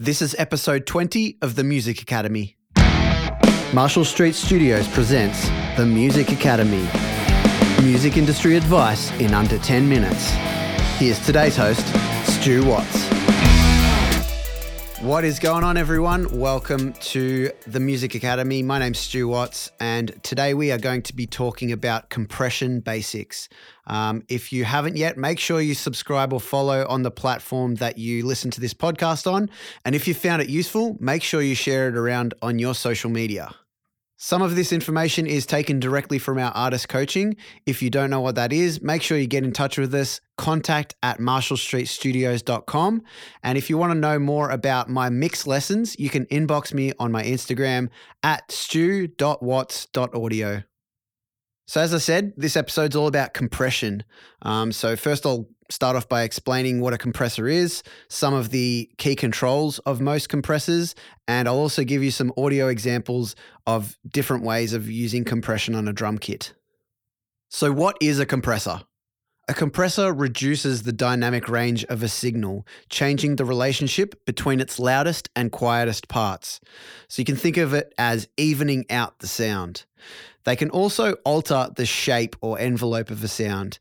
This is episode 20 of the Music Academy. Marshall Street Studios presents the Music Academy. Music industry advice in under 10 minutes. Here's today's host, Stu Watts. What is going on, everyone? Welcome to the Music Academy. My name's Stu Watts, and today we are going to be talking about compression basics. Um, if you haven't yet, make sure you subscribe or follow on the platform that you listen to this podcast on. And if you found it useful, make sure you share it around on your social media. Some of this information is taken directly from our artist coaching. If you don't know what that is, make sure you get in touch with us. Contact at marshallstreetstudios.com. And if you want to know more about my mix lessons, you can inbox me on my Instagram at stu.watts.audio. So, as I said, this episode's all about compression. Um, so, first, I'll start off by explaining what a compressor is, some of the key controls of most compressors, and I'll also give you some audio examples of different ways of using compression on a drum kit. So, what is a compressor? A compressor reduces the dynamic range of a signal, changing the relationship between its loudest and quietest parts. So you can think of it as evening out the sound. They can also alter the shape or envelope of a sound.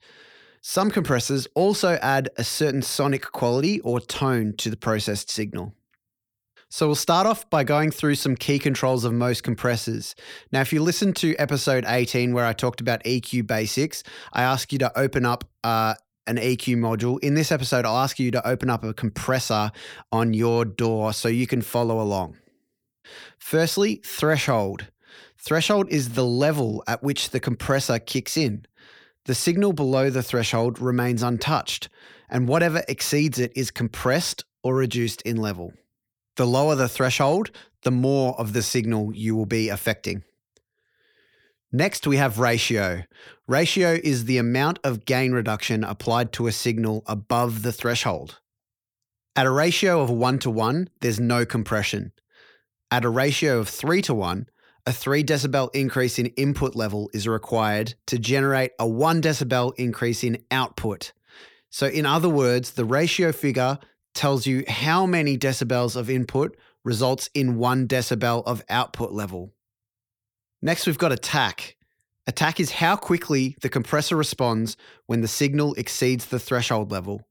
Some compressors also add a certain sonic quality or tone to the processed signal. So we'll start off by going through some key controls of most compressors. Now, if you listen to episode 18 where I talked about EQ basics, I ask you to open up uh, an EQ module. In this episode, I'll ask you to open up a compressor on your DAW so you can follow along. Firstly, threshold. Threshold is the level at which the compressor kicks in. The signal below the threshold remains untouched, and whatever exceeds it is compressed or reduced in level. The lower the threshold, the more of the signal you will be affecting. Next, we have ratio. Ratio is the amount of gain reduction applied to a signal above the threshold. At a ratio of 1 to 1, there's no compression. At a ratio of 3 to 1, a 3 decibel increase in input level is required to generate a 1 decibel increase in output. So, in other words, the ratio figure tells you how many decibels of input results in 1 decibel of output level. Next, we've got attack. Attack is how quickly the compressor responds when the signal exceeds the threshold level.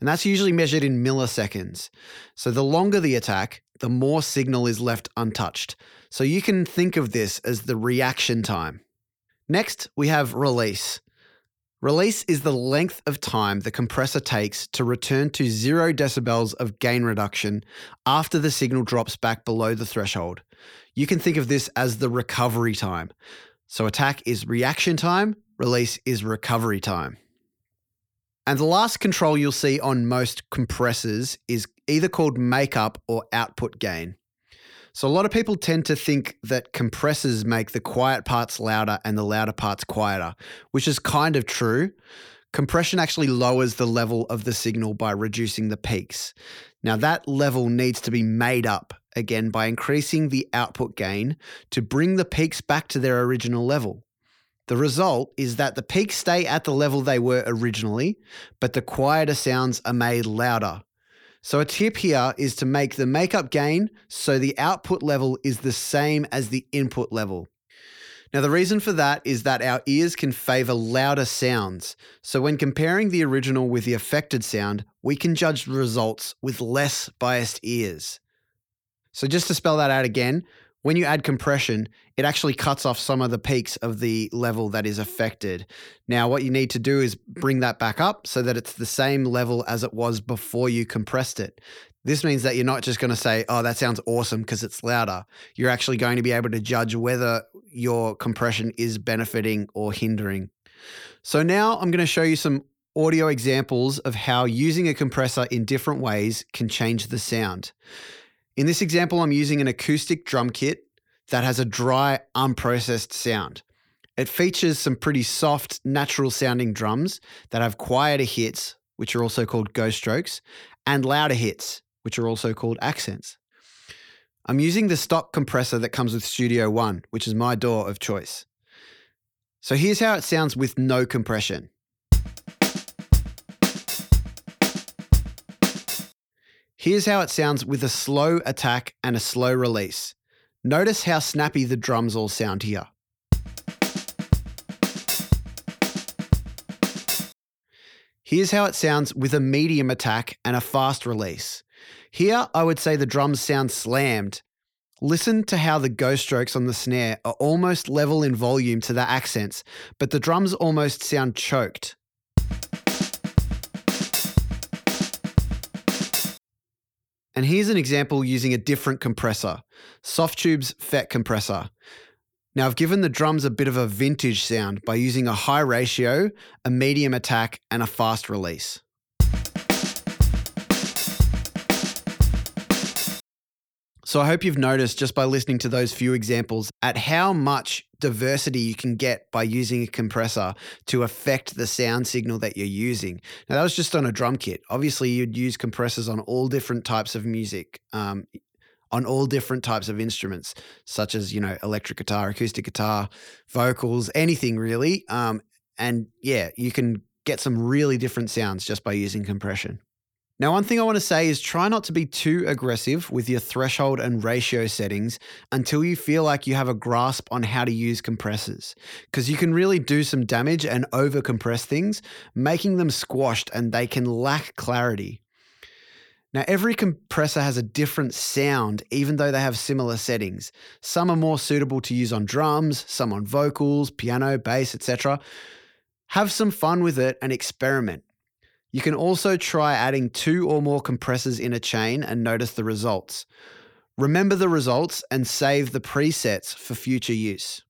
And that's usually measured in milliseconds. So the longer the attack, the more signal is left untouched. So you can think of this as the reaction time. Next, we have release. Release is the length of time the compressor takes to return to zero decibels of gain reduction after the signal drops back below the threshold. You can think of this as the recovery time. So, attack is reaction time, release is recovery time. And the last control you'll see on most compressors is either called makeup or output gain. So, a lot of people tend to think that compressors make the quiet parts louder and the louder parts quieter, which is kind of true. Compression actually lowers the level of the signal by reducing the peaks. Now, that level needs to be made up again by increasing the output gain to bring the peaks back to their original level. The result is that the peaks stay at the level they were originally, but the quieter sounds are made louder. So, a tip here is to make the makeup gain so the output level is the same as the input level. Now, the reason for that is that our ears can favor louder sounds. So, when comparing the original with the affected sound, we can judge the results with less biased ears. So, just to spell that out again, when you add compression, it actually cuts off some of the peaks of the level that is affected. Now, what you need to do is bring that back up so that it's the same level as it was before you compressed it. This means that you're not just going to say, oh, that sounds awesome because it's louder. You're actually going to be able to judge whether your compression is benefiting or hindering. So, now I'm going to show you some audio examples of how using a compressor in different ways can change the sound. In this example, I'm using an acoustic drum kit that has a dry, unprocessed sound. It features some pretty soft, natural sounding drums that have quieter hits, which are also called ghost strokes, and louder hits, which are also called accents. I'm using the stock compressor that comes with Studio One, which is my DAW of choice. So here's how it sounds with no compression. Here's how it sounds with a slow attack and a slow release. Notice how snappy the drums all sound here. Here's how it sounds with a medium attack and a fast release. Here, I would say the drums sound slammed. Listen to how the ghost strokes on the snare are almost level in volume to the accents, but the drums almost sound choked. And here's an example using a different compressor, Softube's FET compressor. Now, I've given the drums a bit of a vintage sound by using a high ratio, a medium attack, and a fast release. So I hope you've noticed just by listening to those few examples at how much diversity you can get by using a compressor to affect the sound signal that you're using. Now that was just on a drum kit. Obviously, you'd use compressors on all different types of music. Um, on all different types of instruments, such as you know electric guitar, acoustic guitar, vocals, anything really. Um, and yeah, you can get some really different sounds just by using compression. Now, one thing I want to say is try not to be too aggressive with your threshold and ratio settings until you feel like you have a grasp on how to use compressors, because you can really do some damage and over compress things, making them squashed and they can lack clarity. Now, every compressor has a different sound, even though they have similar settings. Some are more suitable to use on drums, some on vocals, piano, bass, etc. Have some fun with it and experiment. You can also try adding two or more compressors in a chain and notice the results. Remember the results and save the presets for future use.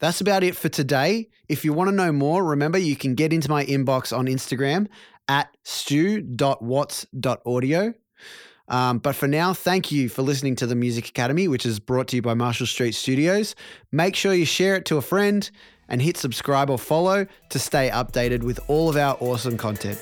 That's about it for today. If you want to know more, remember you can get into my inbox on Instagram at stu.watts.audio. Um, but for now, thank you for listening to the Music Academy, which is brought to you by Marshall Street Studios. Make sure you share it to a friend and hit subscribe or follow to stay updated with all of our awesome content.